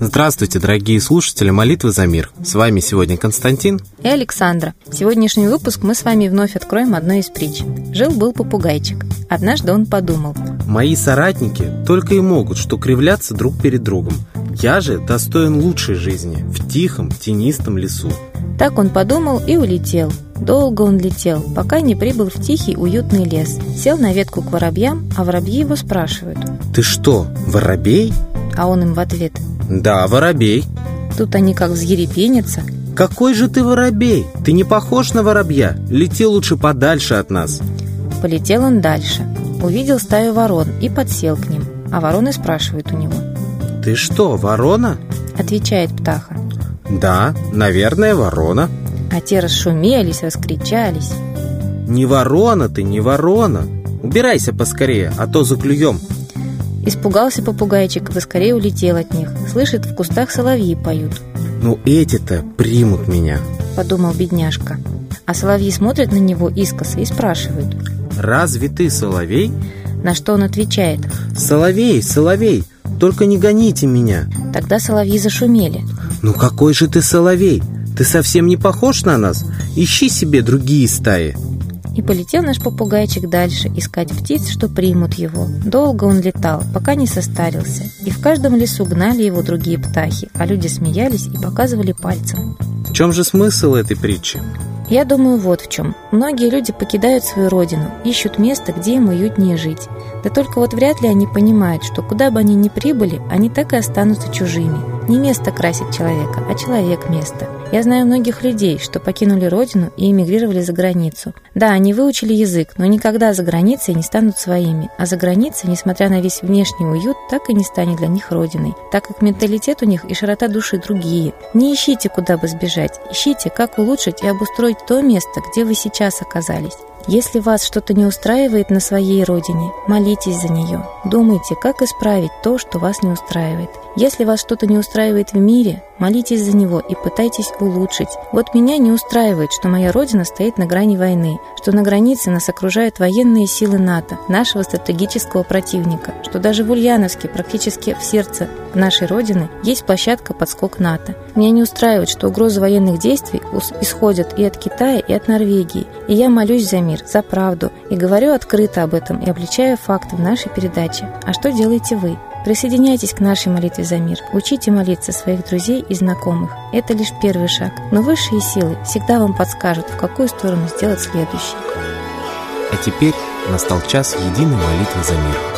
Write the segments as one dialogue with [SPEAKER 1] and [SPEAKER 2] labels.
[SPEAKER 1] Здравствуйте, дорогие слушатели «Молитвы за мир». С вами сегодня Константин
[SPEAKER 2] и Александра. Сегодняшний выпуск мы с вами вновь откроем одной из притч. Жил-был попугайчик. Однажды он подумал.
[SPEAKER 1] Мои соратники только и могут что кривляться друг перед другом. Я же достоин лучшей жизни в тихом, тенистом лесу.
[SPEAKER 2] Так он подумал и улетел. Долго он летел, пока не прибыл в тихий, уютный лес. Сел на ветку к воробьям, а воробьи его спрашивают.
[SPEAKER 1] «Ты что, воробей?»
[SPEAKER 2] А он им в ответ –
[SPEAKER 1] да, воробей.
[SPEAKER 2] Тут они как взъерепенятся.
[SPEAKER 1] Какой же ты воробей? Ты не похож на воробья. Лети лучше подальше от нас.
[SPEAKER 2] Полетел он дальше. Увидел стаю ворон и подсел к ним. А вороны спрашивают у него.
[SPEAKER 1] Ты что, ворона?
[SPEAKER 2] Отвечает птаха.
[SPEAKER 1] Да, наверное, ворона.
[SPEAKER 2] А те расшумелись, раскричались.
[SPEAKER 1] Не ворона ты, не ворона. Убирайся поскорее, а то заклюем.
[SPEAKER 2] Испугался попугайчик и скорее улетел от них. Слышит, в кустах соловьи поют.
[SPEAKER 1] «Ну эти-то примут меня», —
[SPEAKER 2] подумал бедняжка. А соловьи смотрят на него искоса и спрашивают.
[SPEAKER 1] «Разве ты соловей?»
[SPEAKER 2] На что он отвечает.
[SPEAKER 1] «Соловей, соловей, только не гоните меня!»
[SPEAKER 2] Тогда соловьи зашумели.
[SPEAKER 1] «Ну какой же ты соловей? Ты совсем не похож на нас? Ищи себе другие стаи!»
[SPEAKER 2] И полетел наш попугайчик дальше искать птиц, что примут его. Долго он летал, пока не состарился. И в каждом лесу гнали его другие птахи, а люди смеялись и показывали пальцем.
[SPEAKER 1] В чем же смысл этой притчи?
[SPEAKER 2] Я думаю, вот в чем. Многие люди покидают свою родину, ищут место, где им уютнее жить. Да только вот вряд ли они понимают, что куда бы они ни прибыли, они так и останутся чужими. Не место красит человека, а человек место. Я знаю многих людей, что покинули родину и эмигрировали за границу. Да, они выучили язык, но никогда за границей не станут своими, а за границей, несмотря на весь внешний уют, так и не станет для них родиной, так как менталитет у них и широта души другие. Не ищите, куда бы сбежать, ищите, как улучшить и обустроить то место, где вы сейчас оказались. Если вас что-то не устраивает на своей родине, молитесь за нее. Думайте, как исправить то, что вас не устраивает. Если вас что-то не устраивает в мире, молитесь за него и пытайтесь улучшить. Вот меня не устраивает, что моя родина стоит на грани войны, что на границе нас окружают военные силы НАТО, нашего стратегического противника, что даже в Ульяновске, практически в сердце нашей родины, есть площадка подскок НАТО. Меня не устраивает, что угрозы военных действий исходят и от Китая, и от Норвегии. И я молюсь за мир, за правду и говорю открыто об этом и обличаю факты в нашей передаче. А что делаете вы? Присоединяйтесь к нашей молитве за мир. Учите молиться своих друзей и знакомых. Это лишь первый шаг. Но высшие силы всегда вам подскажут, в какую сторону сделать следующий.
[SPEAKER 1] А теперь настал час единой молитвы за мир.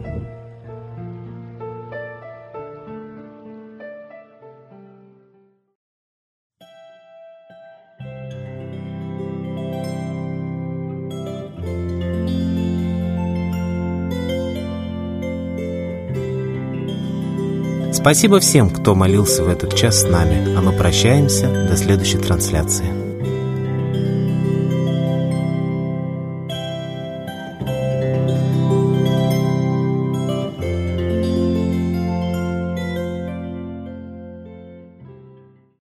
[SPEAKER 1] Спасибо всем, кто молился в этот час с нами, а мы прощаемся до следующей трансляции.